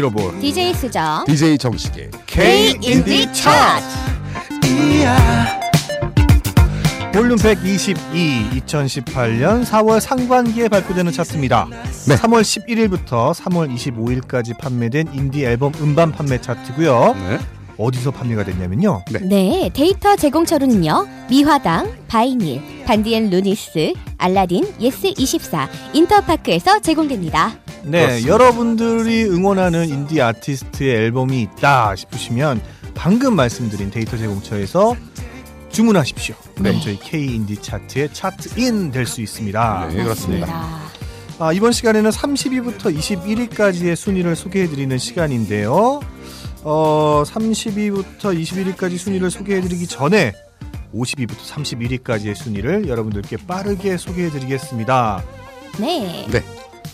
DJ 미러볼 DJ 수정 DJ 정식의 K 인디 차트 볼륨 122 2018년 4월 상반기에 발표되는 차트입니다. 네. 3월 11일부터 3월 25일까지 판매된 인디 앨범 음반 판매 차트고요. 네. 어디서 판매가 됐냐면요. 네 데이터 제공처로는요 미화당 바이닐 반디앤 루니스 알라딘 예스24 인터파크에서 제공됩니다 네, 그렇습니다. 여러분들이 응원하는 인디 아티스트의 앨범이 있다 싶으시면 방금 말씀드린 데이터 제공처에서 주문하십시오. 그럼 네. 저희 K 인디 차트에 차트인 될 수 있습니다. 네, 그렇습니다. 아, 이번 시간에는 30위부터 21위까지의 순위를 소개해드리는 시간인데요. 어, 30위부터 21위까지 순위를 소개해드리기 전에 50위부터 31위까지의 순위를 여러분들께 빠르게 소개해드리겠습니다. 네.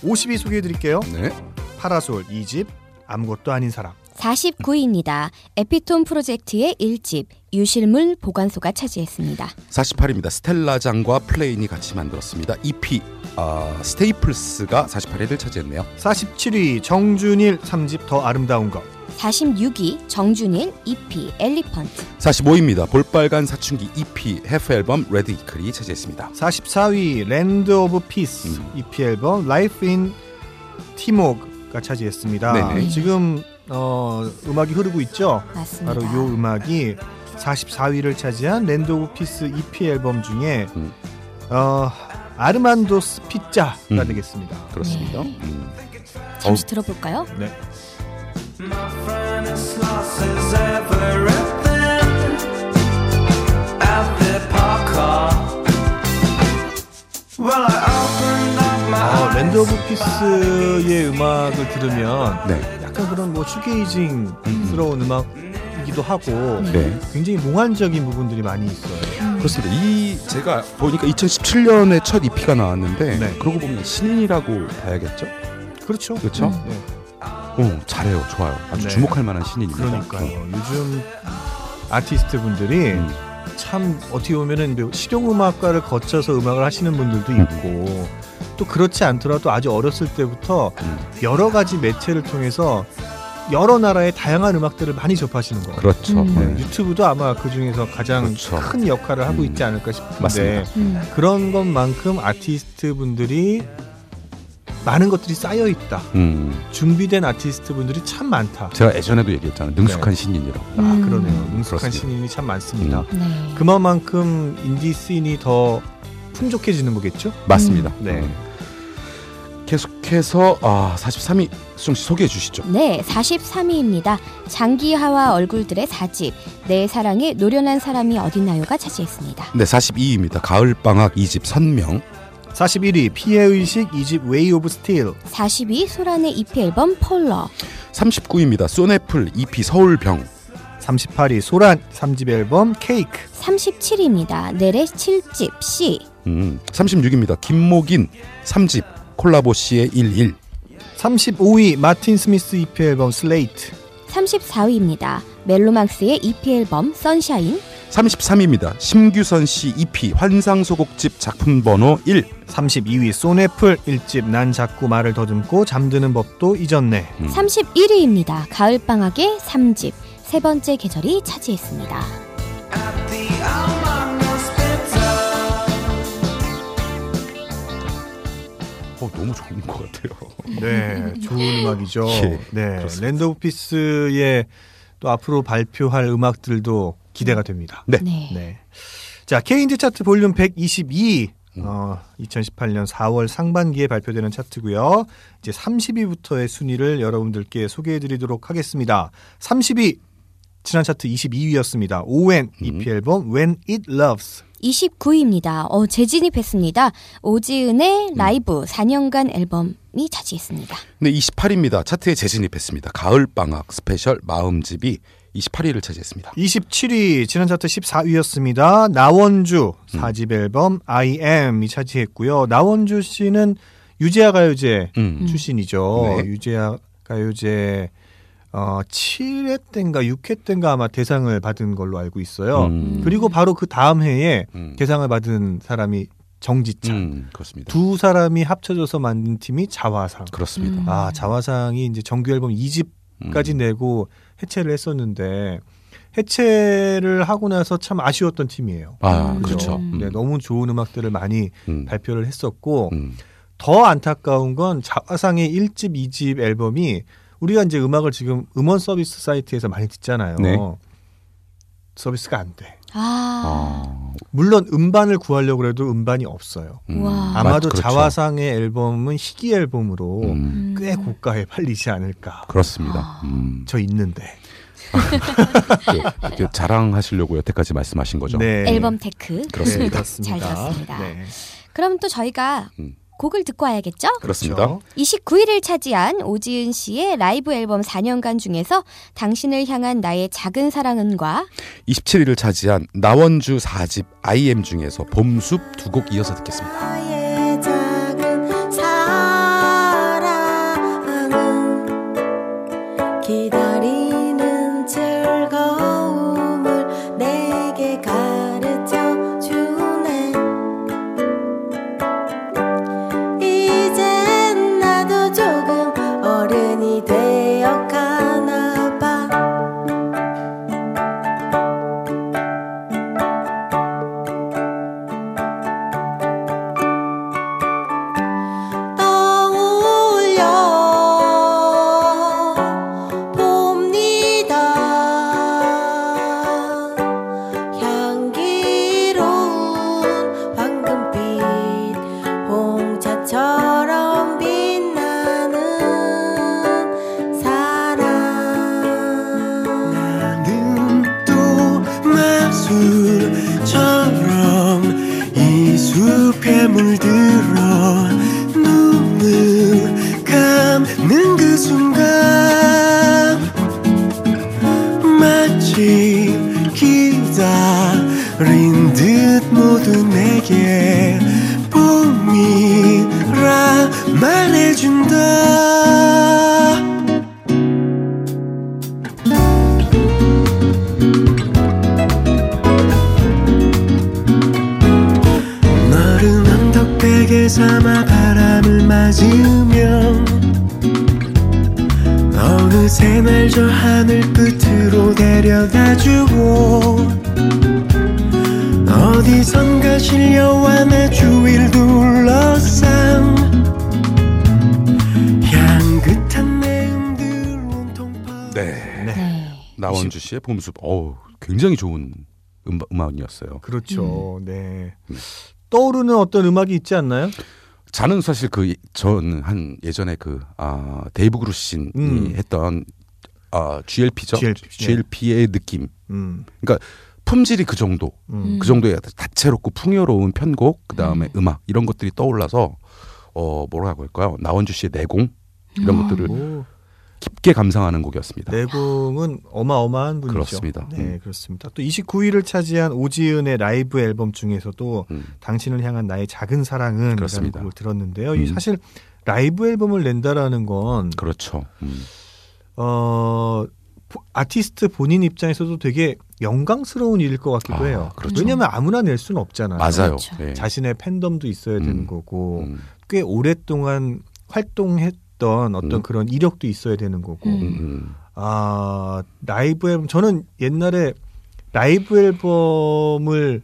50위 소개해드릴게요. 네. 파라솔 2집 아무것도 아닌 사람 49위입니다. 에피톤 프로젝트의 1집 유실물 보관소가 차지했습니다. 48입니다. 스텔라장과 플레인이 같이 만들었습니다. EP 아, Staples가 48위를 차지했네요. 47위 정준일 3집 더 아름다운 것 46위 정준일 EP Elephant 45위입니다. 볼빨간 사춘기 EP Half Album Red Ickle이 차지했습니다. 44위 랜드 오브 피스 음. EP 앨범 Life in 티모그가 차지했습니다. 네네. 지금 어, 음악이 흐르고 있죠. 맞습니다. 바로 요 음악이 44위를 차지한 랜드 오브 피스 EP 앨범 중에 음. 어, Armando's Pizza가 음. 되겠습니다. 그렇습니다. 네. 음. 잠시 들어볼까요? 네. My friend is lost his everything at the park. Well, I opened up my 어, eyes. 랜드 오브 피스의 음악을 들으면 네. 약간 그런 뭐 shoegazing스러운 음. 악이기도 하고 네. 굉장히 몽환적인 부분들이 많이 있어요. 그렇습니다. 이 제가 보니까 2017년에 첫 EP가 나왔는데 네. 그러고 보면 신인이라고 봐야겠죠? 그렇죠. 그렇죠? 음. 네, 어, 잘해요. 좋아요. 아주 네. 주목할 만한 신인입니다. 그러니까요. 요즘 아티스트 분들이 음. 참 어떻게 보면은 실용 음악과를 거쳐서 음악을 하시는 분들도 있고 또 그렇지 않더라도 아주 어렸을 때부터 음. 여러 가지 매체를 통해서 여러 나라의 다양한 음악들을 많이 접하시는 거예요. 그렇죠. 음. 네. 유튜브도 아마 그 중에서 가장 그렇죠. 큰 역할을 하고 음. 있지 않을까 싶은데 맞습니다. 음. 그런 것만큼 아티스트 분들이 많은 것들이 쌓여 있다. 음. 준비된 아티스트 분들이 참 많다. 제가 예전에도 얘기했잖아요. 능숙한 신인이라고. 아 음. 그러네요. 능숙한 그렇습니다. 신인이 참 많습니다. 음. 네. 그만큼 인디 씬이 더 풍족해지는 거겠죠? 맞습니다. 네. 음. 계속해서 아, 43위 수정 씨 소개해 주시죠. 네, 43위입니다. 장기하와 얼굴들의 4집 내 사랑에 노련한 사람이 어딨나요가 차지했습니다. 네, 42위입니다. 가을 방학 2집 선명. 41위 피해의식 2집 Way of Steel 40위 소란의 EP 앨범 Polar 39위입니다. 쏜애플 EP 서울병. 38위 소란 3집 앨범 케이크 37위입니다. 넬의 7집 C 음, 36위입니다. 김목인 3집 콜라보 씨의 11. 35위 마틴 스미스 EP 앨범 Slate 34위입니다. 멜로망스의 EP 앨범 Sunshine 33위입니다. 심규선 씨 EP 환상 소곡집 작품 번호 1. 32위 쏜애플 1집 난 자꾸 말을 더듬고 잠드는 법도 잊었네 음. 31위입니다. 가을방학의 3집 세 번째 계절이 차지했습니다. 어, 너무 좋은 것 같아요. 네 좋은 음악이죠 예, 네 그렇습니다. 랜드 오브 피스의 또 앞으로 발표할 음악들도 기대가 됩니다 네. 네. 네. 자, K인디 차트 볼륨 122. 음. 어, 2018년 4월 상반기에 발표되는 차트고요. 이제 30위부터의 순위를 여러분들께 소개해 드리도록 하겠습니다. 30위 지난 차트 22위였습니다. 오왠 음. EP 앨범 When It Loves. 29위입니다. 어, 재진입했습니다. 오지은의 라이브 4년간 앨범이 차지했습니다. 네, 28위입니다. 차트에 재진입했습니다. 가을 방학 스페셜 마음집이 28위를 차지했습니다. 27위 지난 차트 14위였습니다. 나원주 음. 4집 앨범 I Am이 차지했고요. 나원주 씨는 유재하 가요제 음. 출신이죠. 네. 유재하 가요제 어 7회 때인가 6회 때인가 아마 대상을 받은 걸로 알고 있어요. 음. 그리고 바로 그 다음 해에 음. 대상을 받은 사람이 정지찬 음, 그렇습니다. 두 사람이 합쳐져서 만든 팀이 자화상. 그렇습니다. 음. 아 자화상이 이제 정규 앨범 2집까지 음. 내고 해체를 했었는데 해체를 하고 나서 참 아쉬웠던 팀이에요. 아, 음. 그렇죠. 음. 네, 너무 좋은 음악들을 많이 음. 발표를 했었고 음. 더 안타까운 건 자화상의 1집, 2집 앨범이 우리가 이제 음악을 지금 음원 서비스 사이트에서 많이 듣잖아요. 네. 서비스가 안 돼. 아. 아, 물론 음반을 구하려고 해도 음반이 없어요. 음. 와. 아마도 맞- 그렇죠. 자화상의 앨범은 희귀 앨범으로 음, 꽤 고가에 팔리지 않을까. 그렇습니다. 아. 음. 저 있는데. 그, 그 자랑하시려고 여태까지 말씀하신 거죠. 네. 앨범 테크. 그렇습니다. 네. 잘 들었습니다. 네. 그럼 또 저희가 음. 곡을 듣고 와야겠죠? 그렇습니다. 그렇죠. 29위를 차지한 오지은 씨의 라이브 앨범 4년간 중에서 당신을 향한 나의 작은 사랑은과 27위를 차지한 나원주 4집 I Am 중에서 봄숲 두 곡 이어서 듣겠습니다. 듯 모두 내게 봄이라 말해준다. 너른 언덕백에 삼아 바람을 맞으며 어느새 날 저 하늘 끝으로 데려다주고 실려와 내 주위를 둘러싼 향긋한 내음들 온통 퍼 네. 네. 나원주 씨의 봄숲. 어우, 굉장히 좋은 음, 음악이었어요. 그렇죠. 네. 떠오르는 어떤 음악이 있지 않나요? 저는 사실 그 저는 한 예전에 그 아, 데이브 그루신이 음. 했던 아, GRP죠. GRP, 네. GRP의 느낌. 음. 품질이 그 정도. 음. 그 정도의 다채롭고 풍요로운 편곡, 그 다음에 음. 악 이런 것들이 떠올라서 어 뭐라고 할까요? 나원주 씨의 내공 이런 음. 것들을 오, 깊게 감상하는 곡이었습니다. 내공은 어마어마한 분이죠. 그렇습니다. 네, 음. 그렇습니다. 또 29위를 차지한 오지은의 라이브 앨범 중에서도 음. 당신을 향한 나의 작은 사랑은 그렇습니다. 곡을 들었는데요. 이 음. 사실 라이브 앨범을 낸다라는 건 그렇죠. 음. 어, 포- 아티스트 본인 입장에서도 되게 영광스러운 일일 것 같기도 아, 해요. 그렇죠. 왜냐하면 아무나 낼 수는 없잖아요. 맞아요. 그렇죠. 예. 자신의 팬덤도 있어야 되는 음. 거고 음. 꽤 오랫동안 활동했던 어떤 음. 그런 이력도 있어야 되는 거고 음. 음. 아 라이브 앨범 저는 옛날에 라이브 앨범을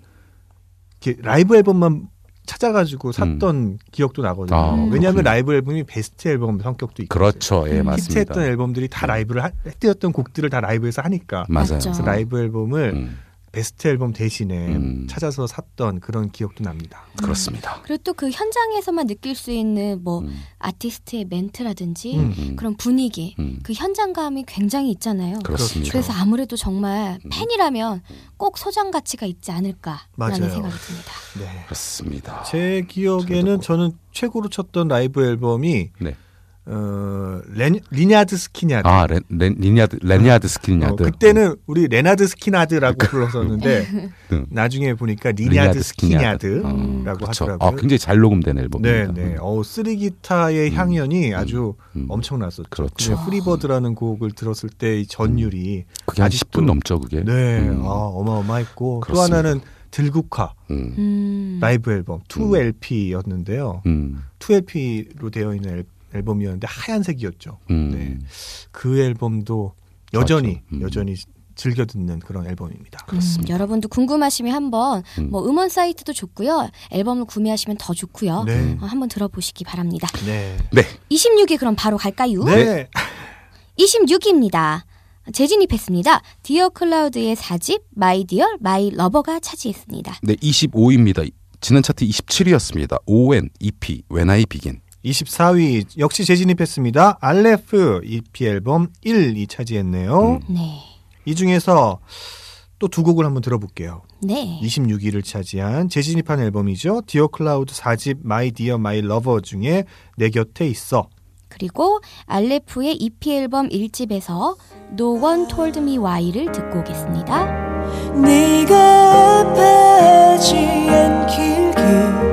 이렇게 라이브 앨범만 찾아가지고 샀던 기억도 나거든요. 아, 왜냐하면 그렇군요. 라이브 앨범이 베스트 앨범 성격도 있고 그렇죠. 예, 음. 맞습니다. 히트했던 앨범들이 다 라이브를 하, 히트했던 곡들을 다 라이브에서 하니까 맞아요. 그래서 라이브 앨범을 음, 베스트 앨범 대신에 음. 찾아서 샀던 그런 기억도 납니다. 그렇습니다. 그리고 또 그 현장에서만 느낄 수 있는 뭐 음, 아티스트의 멘트라든지 음. 음, 그런 분위기, 음. 그 현장감이 굉장히 있잖아요. 그렇습니다. 그래서 아무래도 정말 음. 팬이라면 꼭 소장 가치가 있지 않을까라는 맞아요. 생각이 듭니다. 네. 그렇습니다. 제 기억에는 저는 최고로 쳤던 라이브 앨범이 네. 어, 레, 리냐드 스키냐드. 아, 레, 레, 리냐드, 레니아드 스킬냐드. 어, 그때는 우리 레나드 스키나드라고 불렀었는데 음. 나중에 보니까 리냐드 리냐드 스키냐드. 스키냐드라고 음. 그렇죠. 하더라고요. 아, 굉장히 잘 녹음된 네, 앨범입니다. 네. 어, three 기타의 음. 향연이 아주 음. 엄청났었죠. 그렇죠. Free Bird라는 곡을 들었을 때 이 전율이 그게 한 아직도- 10분 넘죠, 그게. 네, 음. 아, 어마어마했고 또 그렇습니다. 하나는 들국화 음. 음. 라이브 앨범 2LP였는데요. 음. 2LP로 되어 있는 앨, 앨범이었는데 하얀색이었죠. 음. 네. 그 앨범도 여전히. 음. 여전히 즐겨 듣는 그런 앨범입니다. 음, 여러분도 궁금하시면 한번 음. 뭐 음원 사이트도 좋고요. 앨범을 구매하시면 더 좋고요. 네. 어, 한번 들어보시기 바랍니다. 네. 네. 26위 그럼 바로 갈까요? 네. 26위입니다. 재진입했습니다. 디어 클라우드의 4집 My Dear, My Lover가 차지했습니다. 네, 25위입니다. 지난 차트 27위였습니다. ON EP When I Begin. 24위 역시 재진입했습니다. 알레프 EP 앨범 1 이 차지했네요. 음. 네. 이 중에서 또 두 곡을 한번 들어볼게요. 네. 26위를 차지한 재진입한 앨범이죠. 디어 클라우드 4집 My Dear, My Lover 중에 내 곁에 있어. 그리고 알레프의 EP 앨범 1집에서 No One Told Me Why를 듣고 오겠습니다. 네가 아파하지 않길 기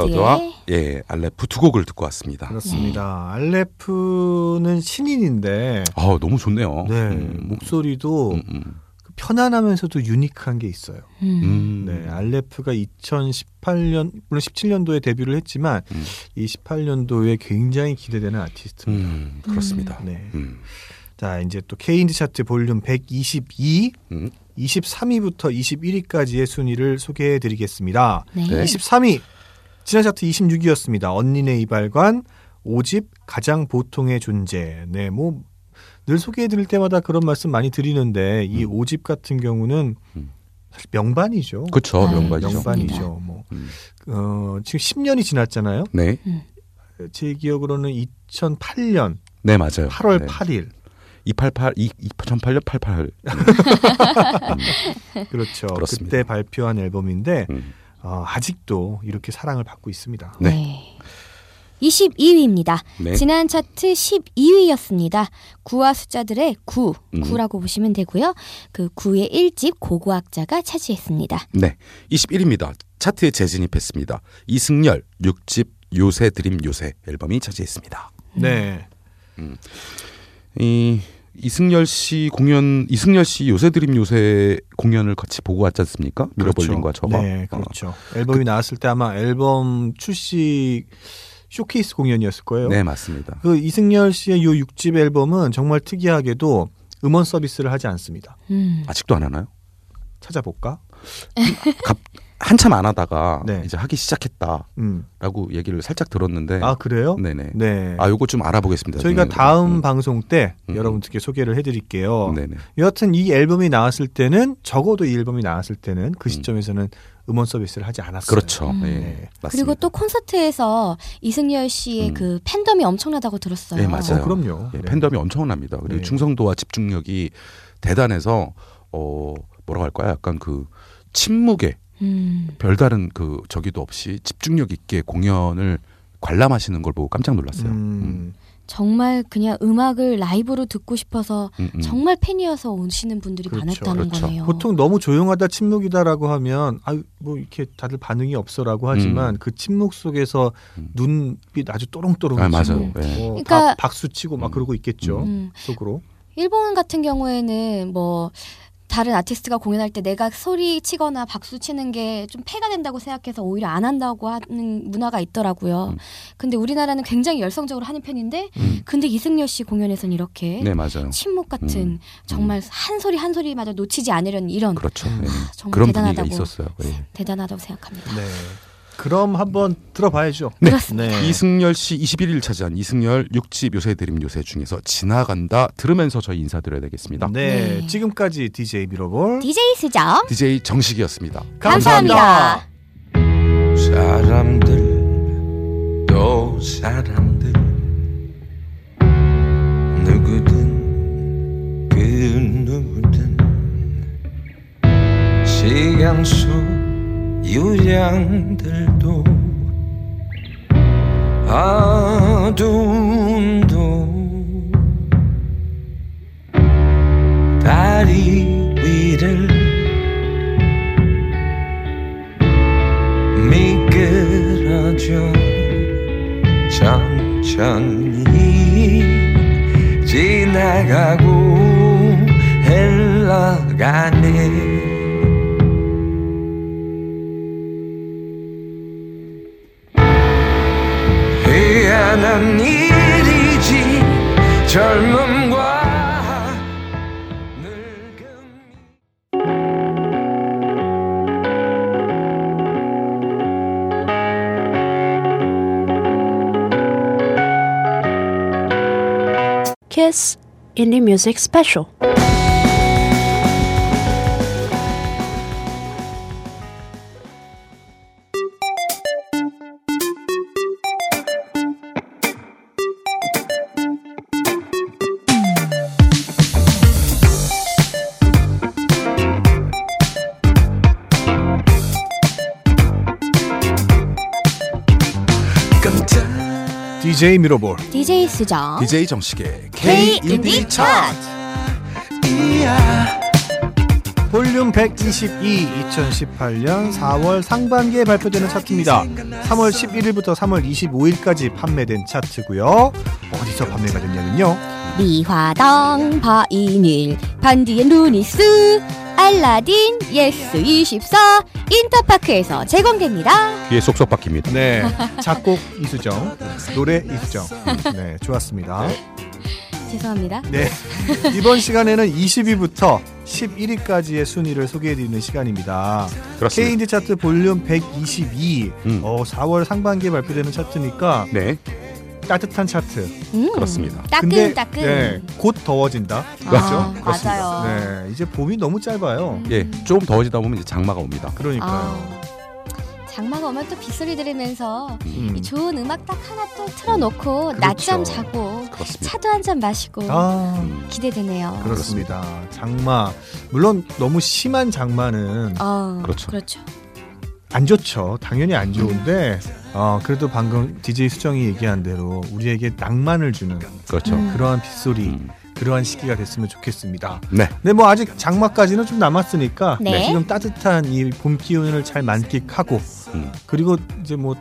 클라우드와 클라우드의 예, 알레프 두 곡을 듣고 왔습니다. 그렇습니다. 알레프는 신인인데 아, 너무 좋네요. 네, 음. 목소리도 음, 음. 편안하면서도 유니크한 게 있어요. 음. 음. 네, 알레프가 2018년 물론 17년도에 데뷔를 했지만 음. 이 18년도에 굉장히 기대되는 아티스트입니다. 음, 그렇습니다. 네. 음. 자, 이제 또 K인디 차트 볼륨 122 음. 23위부터 21위까지의 순위를 소개해 드리겠습니다. 네. 네. 23위 지난 차트 26위였습니다. 언니네 이발관 5집 가장 보통의 존재. 네, 뭐 늘 소개해 드릴 때마다 그런 말씀 많이 드리는데 이 5집 같은 경우는 음. 사실 명반이죠. 그렇죠. 아, 명반이죠. 명반이죠. 뭐 음. 어, 지금 10년이 지났잖아요. 네. 제 기억으로는 2008년 네, 맞아요. 8월 네. 8일 288 2 2008년 88. 그렇죠. 그렇습니다. 그때 발표한 앨범인데 음. 어, 아직도 이렇게 사랑을 받고 있습니다. 네. 네. 22위입니다. 네. 지난 차트 12위였습니다. 구와 숫자들의 구, 음. 구라고 보시면 되고요. 그 구의 1집 고고학자가 차지했습니다. 네. 21위입니다. 차트에 재진입했습니다. 이승열 6집 요새 드림 요새 앨범이 차지했습니다. 네. 이 이승열 씨 공연 이승열 씨 요새드림요새 공연을 같이 보고 왔지 않습니까? 미러볼링과 제가. 네, 어. 그렇죠. 앨범이 나왔을 때 아마 앨범 출시 쇼케이스 공연이었을 거예요. 네, 맞습니다. 그 이승열 씨의 요 6집 앨범은 정말 특이하게도 음원 서비스를 하지 않습니다. 음. 아직도 안 하나요? 찾아볼까? 한참 안 하다가 네. 이제 하기 시작했다라고 음. 얘기를 살짝 들었는데 아 그래요? 네네. 네. 아 요거 좀 알아보겠습니다. 저희가. 다음 음. 방송 때 음. 여러분들께 소개를 해드릴게요. 네네. 여하튼 이 앨범이 나왔을 때는 적어도 이 앨범이 나왔을 때는 그 음. 시점에서는 음원 서비스를 하지 않았어요. 그렇죠. 음. 네. 네. 맞습니다. 그리고 또 콘서트에서 이승열 씨의 음. 그 팬덤이 엄청나다고 들었어요. 네, 맞아요. 어, 그럼요. 예, 네. 팬덤이 엄청납니다. 그리고 네. 충성도와 집중력이 대단해서 어 뭐라고 할까요? 약간 그 침묵에 음. 별다른 그 저기도 없이 집중력 있게 공연을 관람하시는 걸 보고 깜짝 놀랐어요. 음. 정말 그냥 음악을 라이브로 듣고 싶어서 음, 음. 정말 팬이어서 오시는 분들이 그렇죠. 많았다는 그렇죠. 거네요. 보통 너무 조용하다 침묵이다라고 하면 아유 뭐 이렇게 다들 반응이 없어라고 하지만 그 침묵 속에서 음. 눈빛 아주 또롱또롱 아, 맞아요. 예. 뭐 그러니까- 박- 박수 치고 막 음. 그러고 있겠죠 음. 속으로 일본 같은 경우에는 뭐 다른 아티스트가 공연할 때 내가 소리 치거나 박수 치는 게 좀 폐가 된다고 생각해서 오히려 안 한다고 하는 문화가 있더라고요. 음. 근데 우리나라는 굉장히 열성적으로 하는 편인데 음. 근데 이승열 씨 공연에서는 이렇게 네 맞아요. 침묵 같은 음. 정말 한 소리 한 소리마저 놓치지 않으려는 이런 그렇죠. 음. 예. 정말 그런 대단하다고 분위기가 있었어요. 예. 대단하다고 생각합니다. 네 그럼 한번 들어봐야죠 네. 그렇습니다. 이승열 씨 21일 차지한 이승열 6집 요새 드림 요새 중에서 지나간다 들으면서 저희 인사드려야 되겠습니다. 네, 네. 지금까지 DJ 미러볼 DJ 수정 DJ 정식이었습니다. 감사합니다. 사람들 또 사람들 누구든 그 누구든 시간 속 유량들도 어둠도 다리 위를 미끄러져 천천히 지나가고 흘러가네 젊음과 Kiss Indie Music Special. DJ 미러볼 DJ 수정 DJ 정식의 K 인디 차트. 볼륨 122 2018년 4월 상반기에 발표되는 차트입니다. 3월 11일부터 3월 25일까지 판매된 차트고요. 어디서 판매가 됐냐면요. 미화당 바이닐 반디앤 루니스 알라딘 예스 24 인터파크에서 제공됩니다. 귀에 쏙쏙 박힙니다. 네, 작곡 이수정, 노래 이수정. 네, 좋았습니다. 죄송합니다. 네, 이번 시간에는 20위부터 11위까지의 순위를 소개해드리는 시간입니다. 그렇습니다. K인디 차트 볼륨 122. 음. 어, 4월 상반기에 발표되는 차트니까 네, 따뜻한 차트. 음, 그렇습니다. 근데, 따끈 따끈. 네, 곧 더워진다. 아, 그렇죠? 맞아요. 네, 이제 봄이 너무 짧아요. 예, 조금 더워지다 보면 이제 장마가 옵니다. 그러니까요. 아, 장마가 오면 또 빗소리 들으면서 음. 이 좋은 음악 딱 하나 또 틀어놓고 그렇죠. 낮잠 자고 그렇습니다. 차도 한 잔 마시고 아, 음, 기대되네요. 그렇습니다. 장마. 물론 너무 심한 장마는 어, 그렇죠. 그렇죠. 안 좋죠. 당연히 안 좋은데, 어, 그래도 방금 DJ 수정이 얘기한 대로 우리에게 낭만을 주는 그렇죠. 음. 그러한 빗소리, 음. 그러한 시기가 됐으면 좋겠습니다. 네, 근데 뭐 아직 장마까지는 좀 남았으니까 네. 지금 따뜻한 이 봄 기운을 잘 만끽하고 음. 그리고 이제 뭐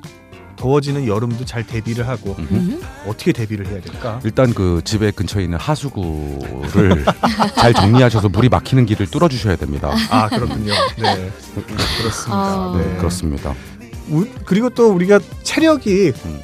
더워지는 여름도 잘 대비를 하고 음. 음. 어떻게 대비를 해야 될까? 일단 그 집에 근처에 있는 하수구를 잘 정리하셔서 물이 막히는 길을 뚫어 주셔야 됩니다. 아 그렇군요. 네 그렇습니다. 아. 네. 그렇습니다. 우- 그리고 또 우리가 체력이 음.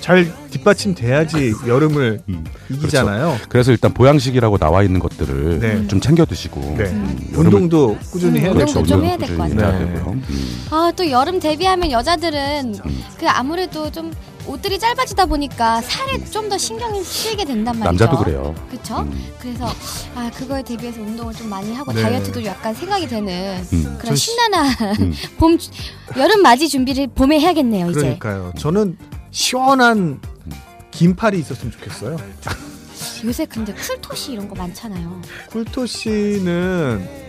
잘 뒷받침돼야지 여름을 음, 이기잖아요. 그래서 일단 보양식이라고 나와 있는 것들을 네. 좀 챙겨 드시고 네. 음, 여름을- 운동도 꾸준히 해야 음, 되죠. 운동도 좀 해야 될것 꾸준히 같아요. 네. 음. 아, 또 여름 대비하면 여자들은 음. 그 아무래도 좀 옷들이 짧아지다 보니까 살에 좀 더 신경이 쓰이게 된단 말이죠. 남자도 그래요. 그쵸? 음. 그래서 아 그거에 대비해서 운동을 좀 많이 하고 네. 다이어트도 약간 생각이 되는 음. 그런 신나나 음. 봄 여름 맞이 준비를 봄에 해야겠네요 이제. 그러니까요. 저는 시원한 긴팔이 있었으면 좋겠어요. 요새 근데 쿨토시 이런 거 많잖아요. 쿨토시는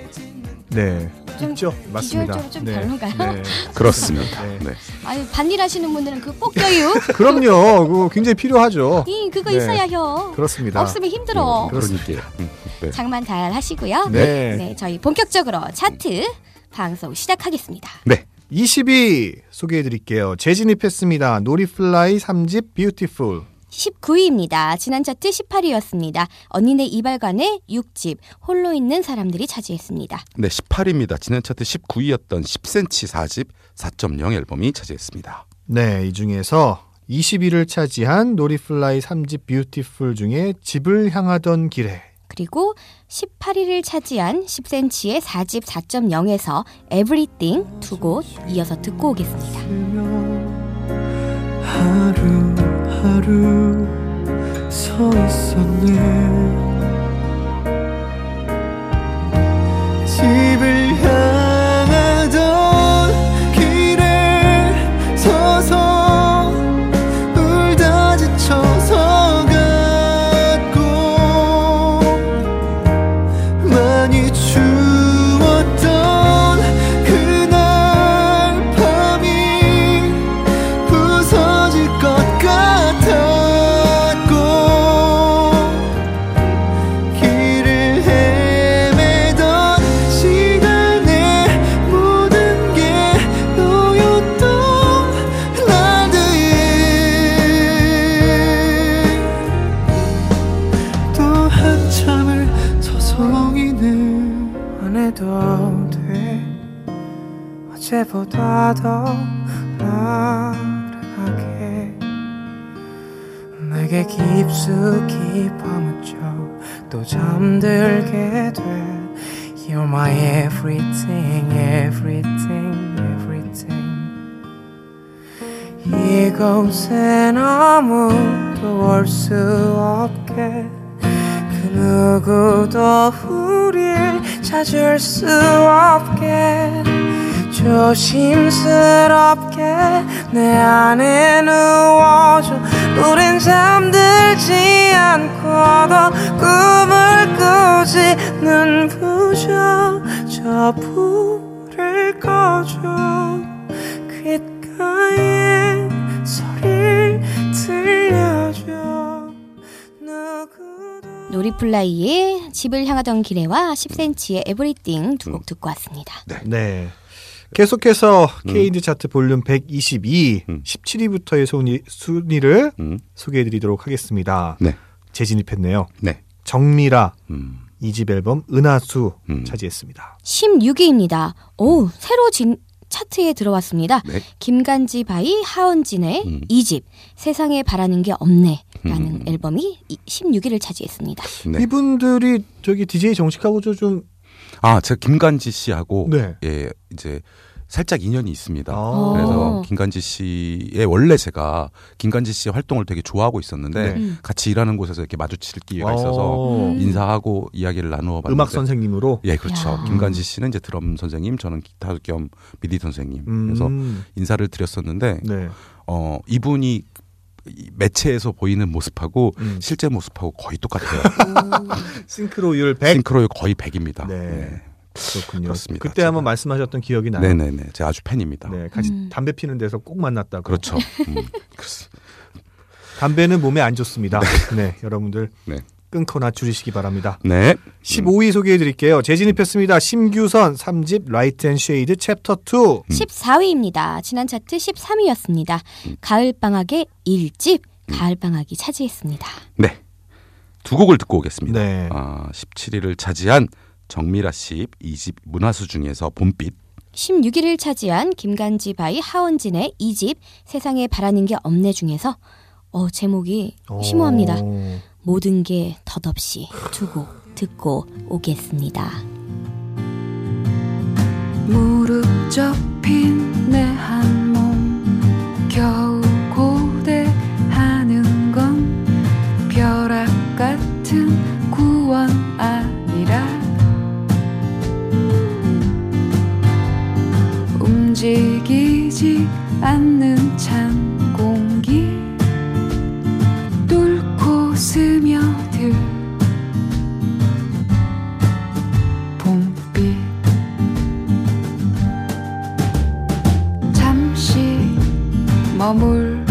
네 좀 있죠. 맞습니다. 비주얼적으로 좀 네. 별론가요? 네. 그렇습니다. 네. 네. 아니 반일 하시는 분들은 꼭 껴요. 그럼요. 그거 굉장히 필요하죠. 이 그거 네. 있어야 혀. 그렇습니다. 없으면 힘들어. 그러니까요. 음, 네. 장만 잘 하시고요. 네. 네, 저희 본격적으로 차트 방송 시작하겠습니다. 네. 20위 소개해 드릴게요. 재진입했습니다. 노리플라이 3집 Beautiful. 19위입니다. 지난 차트 18위였습니다. 언니네 이발관의 6집 홀로 있는 사람들이 차지했습니다. 네, 18위입니다. 지난 차트 19위였던 10cm 4집 4.0 앨범이 차지했습니다. 네, 이 중에서 20위를 차지한 노리플라이 3집 Beautiful 중에 집을 향하던 길에 그리고 18위를 차지한 10cm의 4집 4.0에서 Everything 두곡 이어서 듣고 오겠습니다. 하루 하루 서 있었네 더 나른하게. 내게 깊숙이 파묻혀 또 잠들게 돼. You're my everything, everything, everything. 이곳엔 아무도 올 수 없게. 그 누구도 우릴 찾을 수 없게 조심스럽게 내 안에 누워줘. 우린 잠들지 않고도 꿈을 꾸지 눈 부셔. 저 불을 꺼줘. 귓가에 소리를 들려줘. 누구도 노리플라이의 집을 향하던 길에와 10cm의 Everything 두곡 듣고 왔습니다. 네. 계속해서 음. K인디 차트 볼륨 122, 음. 17위부터의 순위, 순위를 음. 소개해 드리도록 하겠습니다. 네. 재진입했네요. 네. 정밀아 음. 2집 앨범 은하수 음. 차지했습니다. 16위입니다. 오, 새로 진 차트에 들어왔습니다. 네. 김간지 by 하헌진의 음. 이 2집 세상에 바라는 게 없네 라는 음. 앨범이 이- 16위를 차지했습니다. 네. 이분들이 저기 DJ 정식하고 좀 아, 제가 김간지 씨하고 네. 예, 이제 살짝 인연이 있습니다. 아. 그래서 어. 김간지 씨의 원래 제가 김간지 씨 활동을 되게 좋아하고 있었는데 네. 음. 같이 일하는 곳에서 이렇게 마주칠 기회가 어. 있어서 음. 인사하고 이야기를 나누어 봤는데 음악 선생님으로 예, 그렇죠. 야. 김간지 씨는 이제 드럼 선생님, 저는 기타 겸 미디 선생님. 그래서 음. 인사를 드렸었는데 네. 어, 이분이 이 매체에서 보이는 모습하고 음. 실제 모습하고 거의 똑같아요. 싱크로율 100 싱크로율 거의 100입니다. 네. 그렇군요. 그렇습니다. 그때 한번 제가- 말씀하셨던 기억이 나요. 네, 네, 네. 제가 아주 팬입니다. 네, 같이 음. 담배 피는 데서 꼭 만났다고. 그렇죠. 음. 담배는 몸에 안 좋습니다. 네, 여러분들 네. 끊거나 줄이시기 바랍니다. 네. 15위 소개해 드릴게요. 재진입했습니다. 심규선 3집 Light and Shade Chapter 2. 14위입니다. 지난 차트 13위였습니다. 가을 방학의 1집 가을 방학이 차지했습니다. 네. 두 곡을 듣고 오겠습니다. 네. 아, 17위를 차지한 정밀아 씨 2집 은하수 중에서 봄빛. 16위를 차지한 김간지 by 하헌진의 2집 세상에 바라는 게 없네 중에서 어, 제목이 심오합니다. 오. 모든 게 덧없이 두고 듣고 오겠습니다. 무릎 접힌 내 한 몸 겨우 고대하는 건 벼락 같은 구원 아니라 움직이지 않는 찬 머물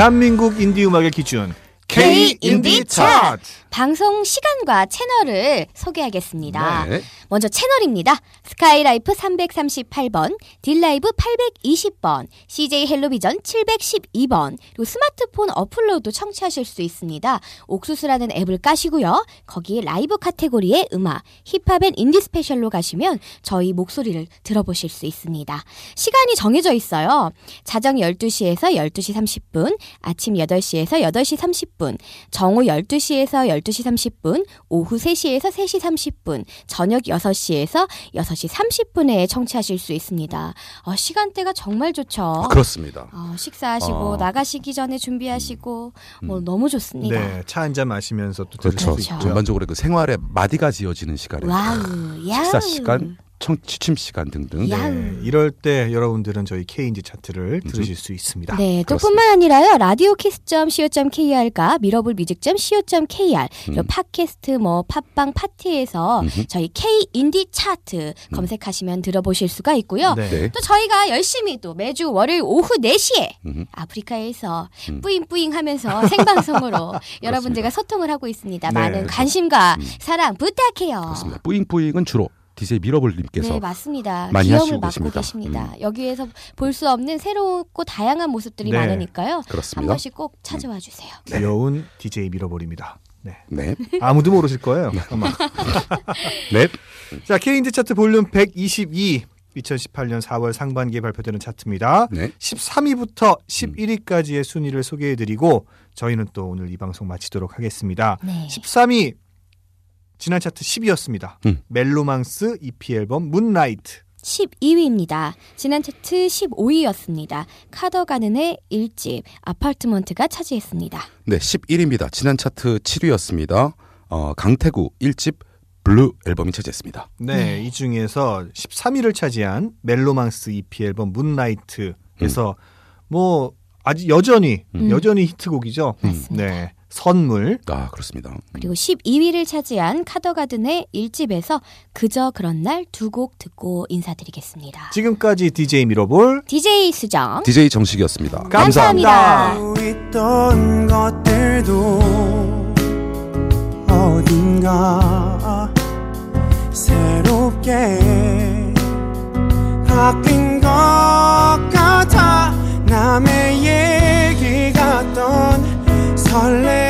대한민국 인디 음악의 기준 K 인디 차트. 방송 시간과 채널을 소개하겠습니다. 네. 먼저 채널입니다. 스카이라이프 338번, 딜라이브 820번, CJ 헬로비전 712번, 그리고 스마트폰 어플로도 청취하실 수 있습니다. 옥수수라는 앱을 까시고요. 거기에 라이브 카테고리의 음악, 힙합 and 인디 special로 가시면 저희 목소리를 들어보실 수 있습니다. 시간이 정해져 있어요. 자정 12시에서 12시 30분, 아침 8시에서 8시 30분, 정오 12시에서 12시 30분, 오후 3시에서 3시 30분, 저녁 6 시에서 6시 30분에 청취하실 수 있습니다. 어, 시간대가 정말 좋죠. 아, 그렇습니다. 어, 식사하시고 어. 나가시기 전에 준비하시고 뭐 너무 좋습니다. 네, 차 한 잔 마시면서 또 들을 그렇죠. 전반적으로 그 생활에 마디가 지어지는 시간에 와우, 야우. 식사 시간, 청 취침 시간 등등. 야. 네, 이럴 때 여러분들은 저희 K인디 차트를 들으실 수 있습니다. 네, 또. 뿐만 아니라요. 라디오 키스.co.kr과 미러볼뮤직.co.kr 그리고 음. 팟캐스트 뭐 팟빵 팟티에서 음흠. 저희 K 인디 차트 검색하시면 들어보실 수가 있고요. 네. 네. 또 저희가 열심히 또 매주 월요일 오후 4시에 음흠. 아프리카에서 음. 뿌잉뿌잉 하면서 생방송으로 여러분들과 소통을 하고 있습니다. 네, 많은 그렇죠. 관심과 음. 사랑 부탁해요. 그렇습니다. 뿌잉뿌잉은 주로 DJ 미러볼님께서 네, 맞습니다. 많이 기염을 하시고 맡고 계십니다. 계십니다. 여기에서 볼 수 없는 새롭고 다양한 모습들이 네. 많으니까요. 한 그렇습니다. 번씩 꼭 찾아와 주세요. 귀여운 DJ 밀어버립니다. 네. 네. 아무도 모르실 거예요. 아마. 네. 자, K인디 차트 볼륨 122. 2018년 4월 상반기에 발표되는 차트입니다. 네. 13위부터 11위까지의 순위를 소개해드리고 저희는 또 오늘 이 방송 마치도록 하겠습니다. 네. 13위 지난 차트 10위였습니다. 음. 멜로망스 EP 앨범 Moonlight. 12위입니다. 지난 차트 15위였습니다. 카더가든의 1집 Apartment가 차지했습니다. 네, 11위입니다. 지난 차트 7위였습니다. 어, 강태구 1집 bleu 앨범이 차지했습니다. 네, 네. 이 중에서 13위를 차지한 멜로망스 EP 앨범 Moonlight에서 뭐 아직 여전히 음. 여전히 히트곡이죠. 맞습니다. 네. 선물. 아, 그렇습니다. 그리고 12위를 차지한 카더가든의 1집에서 그저 그런 날 두 곡 듣고 인사드리겠습니다. 지금까지 DJ 미러볼 DJ 수정 DJ 정식이었습니다. 감사합니다. 어딘가 새롭게 바뀐 것 같아 남의 같던 설레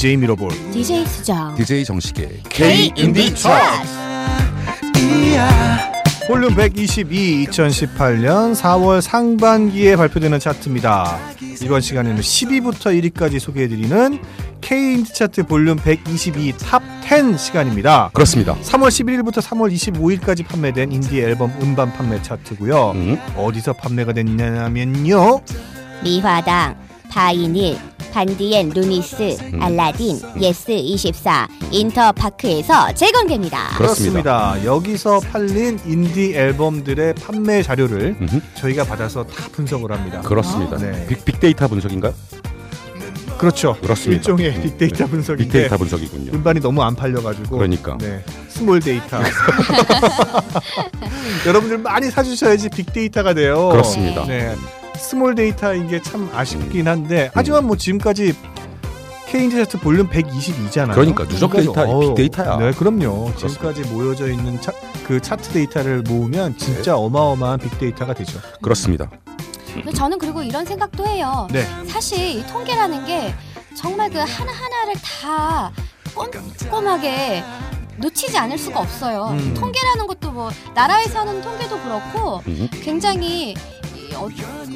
DJ 미러볼. DJ 수정. DJ 정식의 K 인디 차트. 볼륨 122 2018년 4월 상반기에 발표되는 차트입니다. 이번 시간에는 10위부터 1위까지 소개해드리는 K인디 차트 볼륨 122 top 10 시간입니다. 그렇습니다. 3월 11일부터 3월 25일까지 판매된 인디 앨범 음반 판매 차트고요. 음. 어디서 판매가 됐냐면요. 미화당, 바이닐, 반디앤 루니스, 음. 알라딘, 예스24, 인터파크에서 재공개입니다. 그렇습니다. 여기서 팔린 인디 앨범들의 판매 자료를 음흠. 저희가 받아서 다 분석을 합니다. 그렇습니다. 네. 빅, 빅데이터 분석인가요? 그렇죠. 그렇습니다. 일종의 음, 빅데이터 네. 분석인데 빅데이터 분석이군요. 음반이 너무 안 팔려가지고 그러니까. 네, small 데이터 여러분들 많이 사주셔야지 빅데이터가 돼요. 그렇습니다. 네, small 데이터인 게 참 아쉽긴 한데 하지만 뭐 지금까지 K인디 차트 볼륨 122잖아요. 그러니까 누적 데이터, 빅데이터야. 네, 그럼요. 그렇습니다. 지금까지 모여져 있는 차, 그 차트 데이터를 모으면 진짜 어마어마한 빅데이터가 되죠. 그렇습니다. 저는 그리고 이런 생각도 해요. 네, 사실 이 통계라는 게 정말 그 하나하나를 다 꼼꼼하게 놓치지 않을 수가 없어요. 음. 통계라는 것도 뭐 나라에서 하는 통계도 그렇고 음. 굉장히 이 어-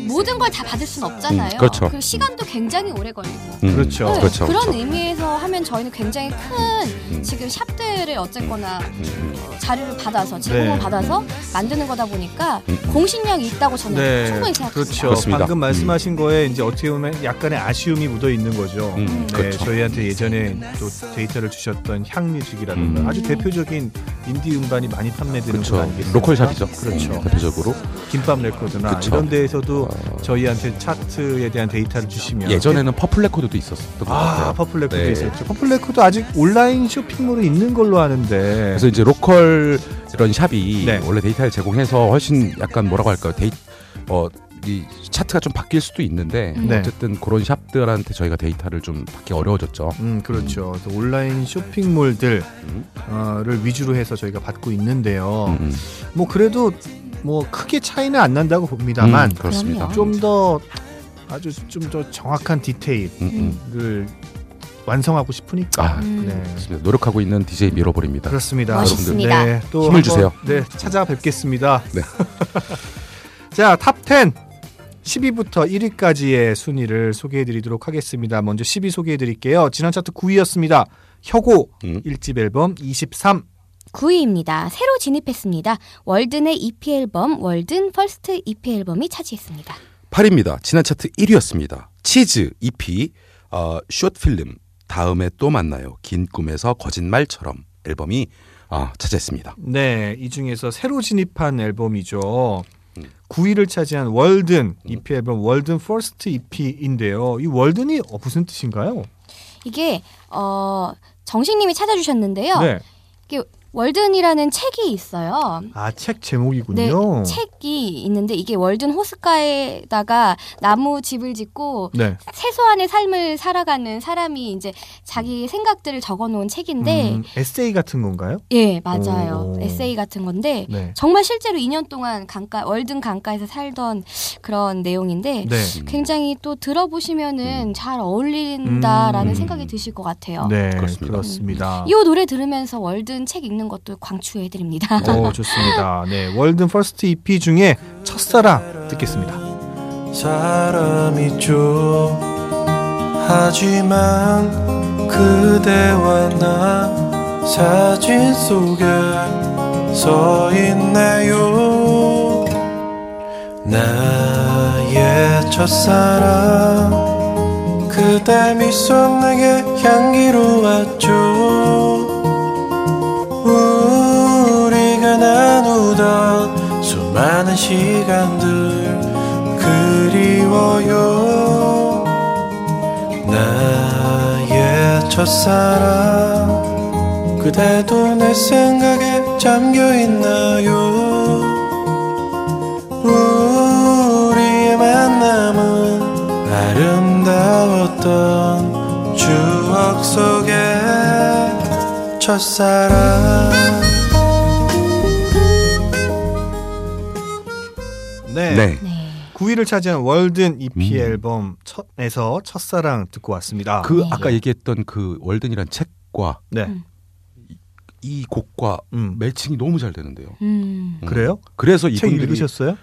모든 걸 다 받을 수는 없잖아요. 음, 그렇죠. 그리고 시간도 굉장히 오래 걸리고. 음, 그렇죠. 네, 그렇죠. 그런 그렇죠. 의미에서 하면 저희는 굉장히 큰 지금 샵들을 어쨌거나 음, 어, 자료를 받아서 제공을 네. 받아서 만드는 거다 보니까 음, 음. 공신력이 있다고 저는 네, 충분히 생각합니다. 그렇죠. 그렇습니다. 방금 말씀하신 거에 이제 어떻게 보면 약간의 아쉬움이 묻어 있는 거죠. 음, 네, 그렇죠. 저희한테 예전에 또 데이터를 주셨던 향뮤직이라든가 음. 아주 대표적인 인디 음반이 많이 판매되는 곳 그렇죠. 아니겠습니까? local shop이죠. 그렇죠. 음, 대표적으로 김밥 레코드나 그쵸. 이런 데에서도 어, 저희한테 차트에 대한 데이터를 주시면 예전에는 퍼플 레코드도 있었던 것 같아요. 퍼플 레코드 네. 있었죠. 퍼플 레코드 아직 온라인 쇼핑몰에 있는 걸로 아는데 그래서 이제 local 이런 shop이 네. 원래 데이터를 제공해서 훨씬 약간 뭐라고 할까요? 데이 어 이 차트가 좀 바뀔 수도 있는데 네. 어쨌든 그런 shop들한테 저희가 데이터를 좀 받기 어려워졌죠. 음 그렇죠. 그래서 온라인 쇼핑몰들을 음, 위주로 해서 저희가 받고 있는데요. 음, 음. 뭐 그래도 뭐 크게 차이는 안 난다고 봅니다만 음, 그렇습니다. 좀 더 아주 좀 더 정확한 디테일을 음, 음. 완성하고 싶으니까. 아, 음. 네. 그렇습니다. 노력하고 있는 DJ 밀어버립니다. 그렇습니다. 멋있습니다. 네, 또 힘을 주세요. 네, 찾아뵙겠습니다. 네. 자, top 10. 10위부터 1위까지의 순위를 소개해 드리도록 하겠습니다. 먼저 10위 소개해 드릴게요. 지난 차트 9위였습니다. 혁오 음. 1집 앨범 23. 9위입니다. 새로 진입했습니다. 월든의 EP 앨범 월든 First EP 앨범이 차지했습니다. 8위입니다. 지난 차트 1위였습니다. 치즈 EP 어, Short Film 다음에 또 만나요. 긴 꿈에서 거짓말처럼 앨범이 아, 차지했습니다. 네, 이 중에서 새로 진입한 앨범이죠. 음. 9위를 차지한 월든 EP 앨범 월든 First EP인데요. 이 월든이 어, 무슨 뜻인가요? 이게 어 정식님이 찾아주셨는데요. 네. 월든이라는 책이 있어요. 아, 책 네, 제목이군요. 책이 있는데 이게 월든 호숫가에다가 나무 집을 짓고 네. 최소한의 삶을 살아가는 사람이 이제 자기 생각들을 적어놓은 책인데, 음, 에세이 같은 건가요? 예 맞아요 오. 에세이 같은 건데 네. 정말 실제로 2년 동안 강가 월든 강가에서 살던 그런 내용인데 네. 굉장히 또 들어보시면은 잘 어울린다라는 음. 생각이 드실 것 같아요. 네, 그렇습니다. 그렇습니다. 이 노래 들으면서 월든 책 읽는 것도 강추해 드립니다. 오, 좋습니다. 네, 월든 First EP 중에 첫사랑 듣겠습니다. 사람이죠 하지만 그대와 나 사진 속에 서 있네요 나의 첫사랑 그대 미소 내게 향기로 왔죠 수많은 시간들 그리워요. 나의 첫사랑 그대도 내 생각에 잠겨있나요? 우리의 만남은 아름다웠던 추억 속에 첫사랑 네. 네. 네. 9위를 차지한 월든 EP 음. 앨범 첫에서 첫사랑 듣고 왔습니다. 그 네. 아까 얘기했던 그 월든이란 책과 네. 음. 이 곡과 음. 매칭이 너무 잘 되는데요. 음. 음. 그래요? 그래서 책 읽으셨어요?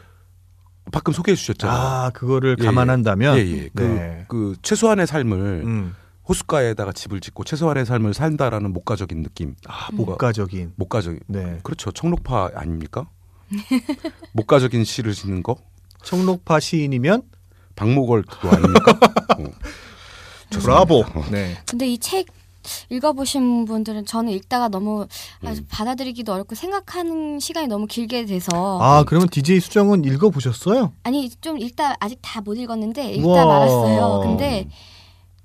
방금 소개해 주셨잖아요. 아, 그거를 예, 감안한다면 예, 예. 그, 네. 그 최소한의 삶을 음. 호숫가에다가 집을 짓고 최소한의 삶을 산다라는 목가적인 느낌. 아, 음. 목가적인. 목가적. 네. 그렇죠. 청록파 아닙니까? 목가적인 시를 짓는 거 청록파 시인이면 박목월 그거 아닙니까? 어. 브라보. 어. 네. 근데 이 책 읽어보신 분들은 저는 읽다가 너무 아주 음. 받아들이기도 어렵고 생각하는 시간이 너무 길게 돼서 아, 그러면 DJ 수정은 읽어 보셨어요? 아니 좀 읽다 아직 다 못 읽었는데 읽다 우와. 말았어요. 근데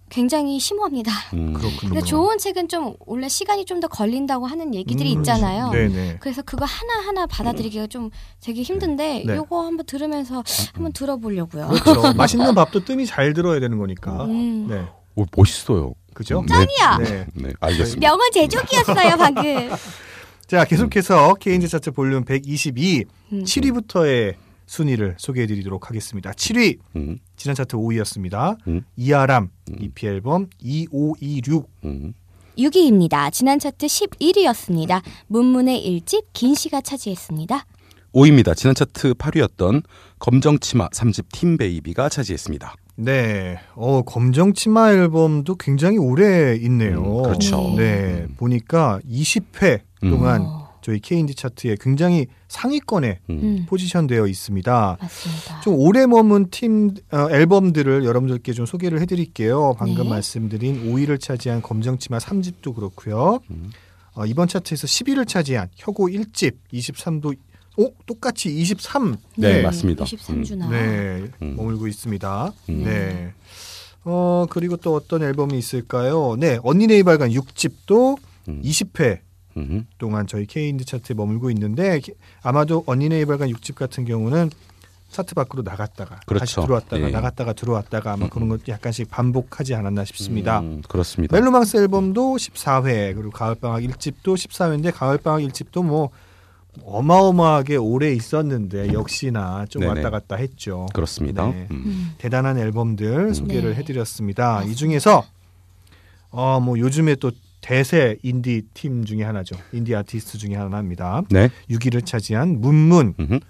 굉장히 심오합니다. 음. 그렇군요. 좋은 책은 좀 원래 시간이 좀 더 걸린다고 하는 얘기들이 음, 있잖아요. 네, 네. 그래서 그거 하나 하나 받아들이기가 좀 되게 힘든데 네. 요거 한번 들으면서 한번 들어보려고요. 그렇죠. 맛있는 밥도 뜸이 잘 들어야 되는 거니까. 음. 네. 오, 멋있어요. 그죠? 네. 짱이야! 네. 네, 알겠습니다. 명언 제조기였어요 방금. 자, 계속해서 케인즈 차트 볼륨 122 음. 7위부터의 순위를 소개해 드리도록 하겠습니다. 7위 음, 지난 차트 5위였습니다. 음. 이아람 음. EP 앨범 2526 음. 6위입니다. 지난 차트 11위였습니다. 문문의 일집 긴 시가 차지했습니다. 5위입니다. 지난 차트 8위였던 검정치마 3집 팀베이비가 차지했습니다. 네. 어, 검정 치마 앨범도 굉장히 오래 있네요. 음, 그렇죠. 네. 음. 보니까 20회 음. 동안 어, 저희 K인디 차트에 굉장히 상위권에 음. 음, 포지션되어 있습니다. 맞습니다. 좀 오래 머문 팀 어, 앨범들을 여러분들께 좀 소개를 해드릴게요. 방금 네. 말씀드린 5위를 차지한 검정치마 3집도 그렇고요. 음. 어, 이번 차트에서 10위를 차지한 혁오 1집 23도 오 똑같이 23. 네, 맞습니다. 23주나. 네, 음. 머물고 있습니다. 음. 네. 어 그리고 또 어떤 앨범이 있을까요? 네, 언니 네 이발간 6집도 음. 20회 음. 동안 저희 K인드 차트에 머물고 있는데 기- 아마도 언니 네 이발간 6집 같은 경우는 차트 밖으로 나갔다가 다시 그렇죠. 들어왔다가 예. 나갔다가 들어왔다가 아마 음, 그런 것도 약간씩 반복하지 않았나 싶습니다. 음, 그렇습니다. 멜로망스 앨범도 14회 그리고 가을방학 1집도 14회인데 가을방학 1집도 뭐 어마어마하게 오래 있었는데 역시나 좀 네네. 왔다 갔다 했죠. 그렇습니다. 네. 음. 음. 대단한 앨범들 소개를 네. 해드렸습니다. 이 중에서 어 뭐 요즘에 또 대세 인디 팀 중에 하나죠. 인디 아티스트 중에 하나입니다. 네. 6위를 차지한 문문 음흠.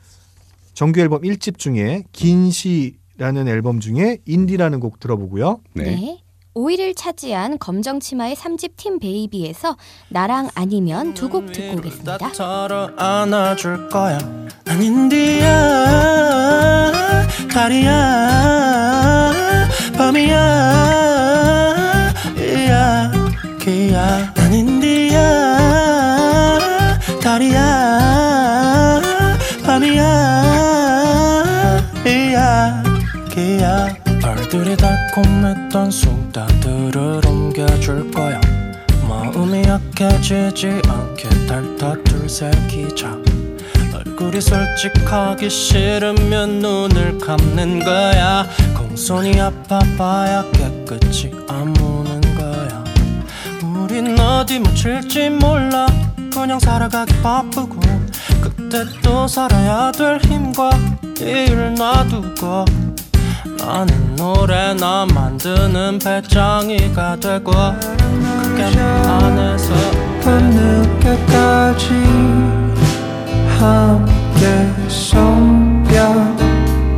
정규 앨범 1집 중에 긴시라는 앨범 중에 인디라는 곡 들어보고요. 네. 네. 5위를 차지한 검정 치마의 3집 팀 베이비에서 나랑 아니면 두 곡 듣고 오겠습니다. 털어 안아줄 거야 아닌디야 달이야 밤이야 이야기야. 아닌디야 달이야 밤이야 이야기야. 벌들이 달콤했던 순간들을 옮겨줄 거야. 마음이 약해지지 않게 달다 둘셋 기자. 얼굴이 솔직하기 싫으면 눈을 감는 거야. 공손이 아파봐야 깨끗이 거야 우린 어디 묻힐지 몰라. 그냥 살아가기 바쁘고 그때 또 살아야 될 힘과 일 놔두고 나는 노래나 만드는 배짱이가 되고 그게 안에서 밤늦게까지 함께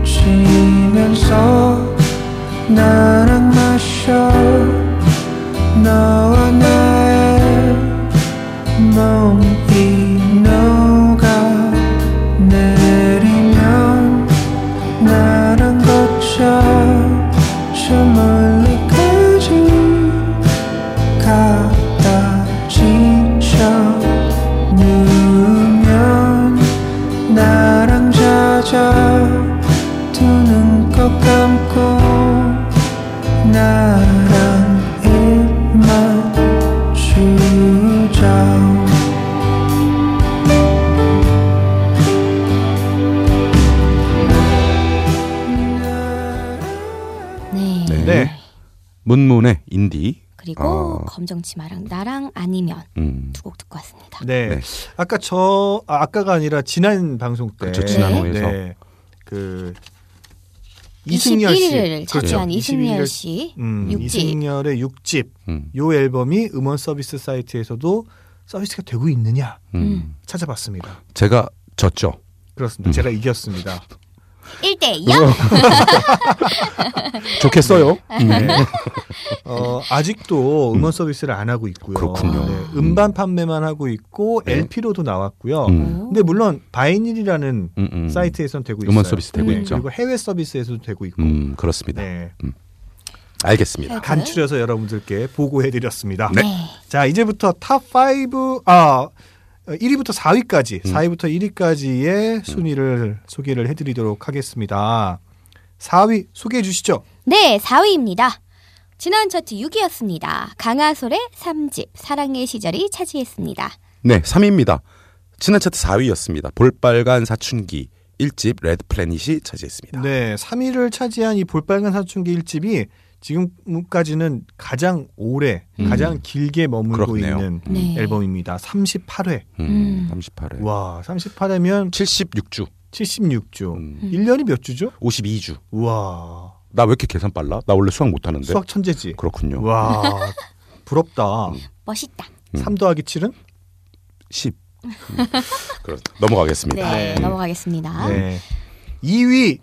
손뼉치면서 나랑 마셔. 너와 검정 치마랑 나랑 아니면 음. 두곡 듣고 왔습니다. 네. 네. 아까 저 아, 아까가 아니라 지난 방송 때 그렇죠, 지난 네. 호에서. 네. 그 이승열 씨 21일을 차지한 그렇죠. 이승열 21일 씨 음, 6집. 이승열의 6집 음. 요 앨범이 음원 서비스 사이트에서도 서비스가 되고 있느냐 음. 찾아봤습니다. 제가 졌죠. 그렇습니다. 음. 제가 이겼습니다. 1대 0. 좋겠어요. 음. 네. 어, 아직도 음원 서비스를 안 하고 있고요. 그렇군요. 네, 음반 판매만 하고 있고 네. LP로도 나왔고요. 음. 근데 물론 바이닐이라는 음, 음. 사이트에서는 되고 있어요. 음원 서비스 되고 네, 있죠. 그리고 해외 서비스에서도 되고 있고. 음, 그렇습니다. 네. 알겠습니다. 간추려서 여러분들께 보고해드렸습니다. 네. 자, 이제부터 top 5, 아, 1위부터 4위까지, 음. 4위부터 1위까지의 순위를 소개를 해드리도록 하겠습니다. 4위 소개해 주시죠. 네, 4위입니다. 지난 차트 6위였습니다. 강아솔의 3집 사랑의 시절이 차지했습니다. 네, 3위입니다. 지난 차트 4위였습니다. 볼빨간 사춘기 1집 Red Planet이 차지했습니다. 네, 3위를 차지한 이 볼빨간 사춘기 1집이 지금까지는 가장 오래, 음. 가장 길게 머물고 그렇네요. 있는 네. 앨범입니다. 38회. 음, 음. 38회. 와, 38회면 76주. 76주. 음, 1년이 몇 주죠? 52주. 우와. 나 왜 이렇게 계산 빨라? 나 원래 수학 못 하는데. 수학 천재지. 그렇군요. 와. 부럽다. 멋있다. 음. 3 더하기 7은? 10. 음, 그렇 넘어가겠습니다. 네, 네. 넘어가겠습니다. 네. 2위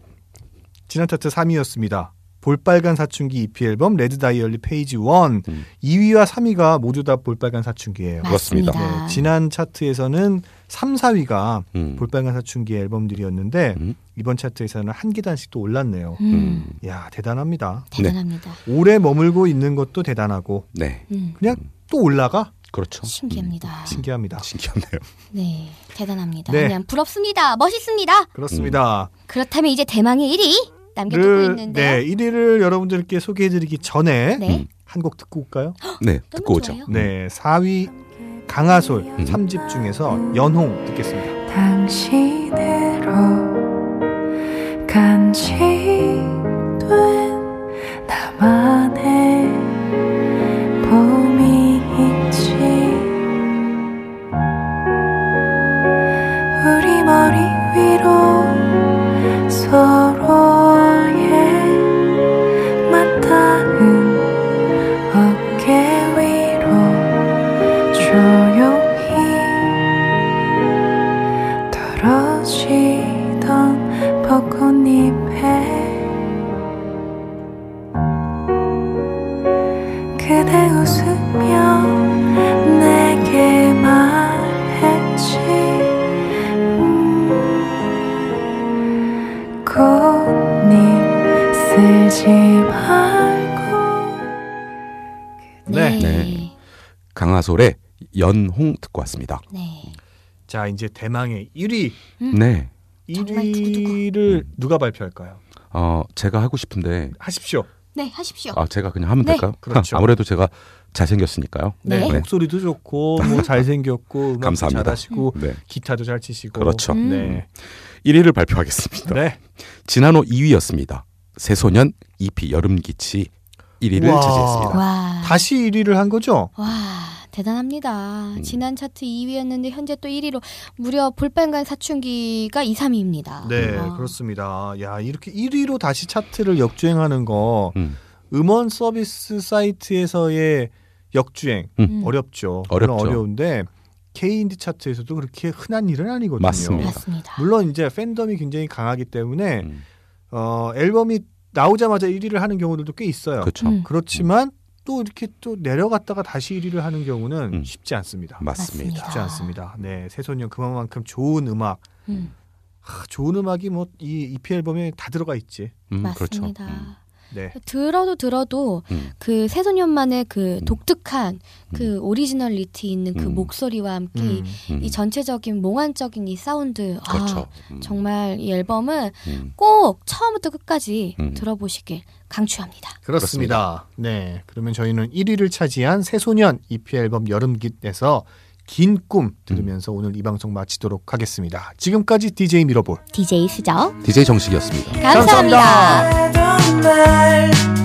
지난 차트 3위였습니다. 볼빨간 사춘기 EP 앨범 Red Diary Page 1 음. 2위와 3위가 모두 다 볼빨간 사춘기예요. 그렇습니다. 맞습니다. 네, 지난 차트에서는 3, 4위가 음. 볼빨간 사춘기 앨범들이었는데 음. 이번 차트에서는 한 계단씩 또 올랐네요. 음, 야 대단합니다. 대단합니다. 오래 머물고 있는 것도 대단하고 네. 음, 그냥 또 올라가 그렇죠. 신기합니다. 신기합니다. 음, 신기하네요. 네, 대단합니다. 네. 그냥 부럽습니다. 멋있습니다. 그렇습니다. 그렇다면 이제 대망의 1위 남겨두고 를, 있는데요. 네, 1위를 여러분들께 소개해드리기 전에 네. 음. 한곡 듣고 올까요? 네, 너무 듣고 오죠. 좋아요. 네, 4위 강하솔 음. 3집 중에서 연홍 듣겠습니다. 당신으로 간직된 나만의 봄이 있지 우리 머리 위로 서 네. 네. 강하솔의 연홍 듣고 왔습니다. 네. 자, 이제 대망의 1위. 음. 네. 정말 1위를 누가 발표할까요? 어, 제가 하고 싶은데 하십시오. 네, 하십시오. 아, 제가 그냥 하면 네. 될까요? 그렇죠. 아무래도 제가 잘생겼으니까요. 네, 네. 목소리도 좋고 뭐 잘생겼고 음악도 감사합니다. 잘하시고 네. 기타도 잘 치시고 그렇죠. 음. 네. 1위를 발표하겠습니다. 네. 지난호 2위였습니다. 새소년 EP 여름기치 1위를 우와. 차지했습니다. 와. 다시 1위를 한 거죠? 와, 대단합니다. 음. 지난 차트 2위였는데 현재 또 1위로 무려 볼빨간 사춘기가 2, 3위입니다. 네, 와. 그렇습니다. 야, 이렇게 1위로 다시 차트를 역주행하는 거 음. 음원 서비스 사이트에서의 역주행 음. 어렵죠. 어렵죠. 물론 어려운데 K 인디 차트에서도 그렇게 흔한 일은 아니거든요. 맞습니다. 맞습니다. 물론 이제 팬덤이 굉장히 강하기 때문에 음. 어, 앨범이 나오자마자 1위를 하는 경우들도 꽤 있어요. 그렇죠. 음. 그렇지만 또 이렇게 또 내려갔다가 다시 1위를 하는 경우는 음. 쉽지 않습니다. 맞습니다. 쉽지 않습니다. 네, 새소년 그만큼 좋은 음악, 음, 하, 좋은 음악이 뭐 이 EP 앨범에 다 들어가 있지. 음, 그렇죠. 맞습니다. 음. 네, 들어도 들어도 음. 그 새소년만의 그 음. 독특한 그 originality 있는 그 음. 목소리와 함께 음. 음. 이 전체적인 몽환적인 이 사운드 그렇죠. 아, 음. 정말 이 앨범은 음. 꼭 처음부터 끝까지 음. 들어보시길 강추합니다. 그렇습니다. 네, 그러면 저희는 1위를 차지한 새소년 EP 앨범 여름깃에서 긴 꿈 들으면서 오늘 이 방송 마치도록 하겠습니다. 지금까지 DJ 미러볼. DJ 수저 DJ 정식이었습니다. 감사합니다. 언젠 가